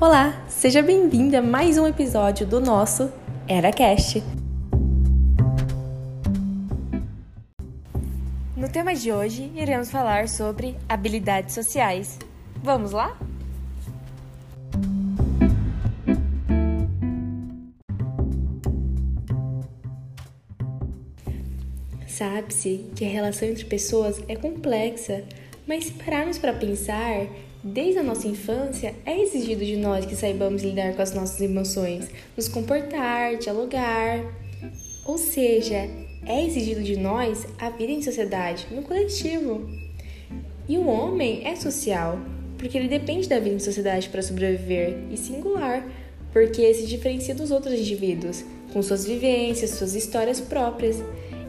Olá, seja bem-vinda a mais um episódio do nosso EraCast. No tema de hoje, iremos falar sobre habilidades sociais. Vamos lá? Sabe-se que a relação entre pessoas é complexa, mas se pararmos para pensar, desde a nossa infância é exigido de nós que saibamos lidar com as nossas emoções, nos comportar, dialogar. Ou seja, é exigido de nós a vida em sociedade, no coletivo. E o homem é social, porque ele depende da vida em sociedade para sobreviver, e singular, porque se diferencia dos outros indivíduos, com suas vivências, suas histórias próprias.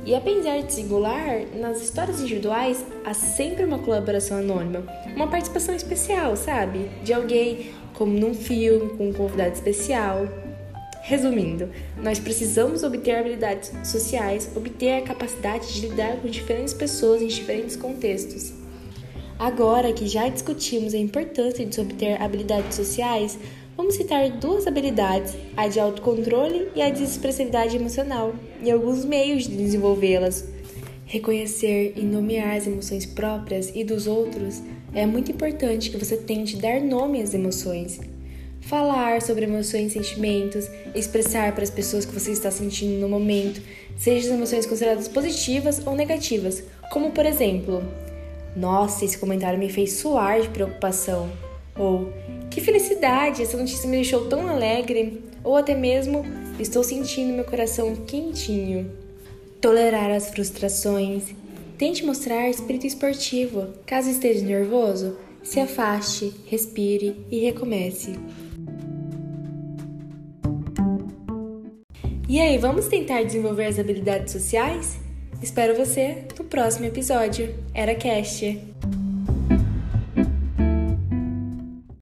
E apesar de singular, nas histórias individuais há sempre uma colaboração anônima, uma participação especial, sabe? De alguém, como num filme, com um convidado especial. Resumindo, nós precisamos obter habilidades sociais, obter a capacidade de lidar com diferentes pessoas em diferentes contextos. Agora que já discutimos a importância de se obter habilidades sociais, Vamos citar duas habilidades, a de autocontrole e a de expressividade emocional, e alguns meios de desenvolvê-las. Reconhecer e nomear as emoções próprias e dos outros é muito importante que você tente dar nome às emoções. Falar sobre emoções e sentimentos, expressar para as pessoas que você está sentindo no momento, seja as emoções consideradas positivas ou negativas, como por exemplo: Nossa, esse comentário me fez suar de preocupação. Ou que felicidade! Essa notícia me deixou tão alegre. Ou até mesmo, estou sentindo meu coração quentinho. Tolerar as frustrações. Tente mostrar espírito esportivo. Caso esteja nervoso, se afaste, respire e recomece. E aí, vamos tentar desenvolver as habilidades sociais? Espero você no próximo episódio. Era Cast.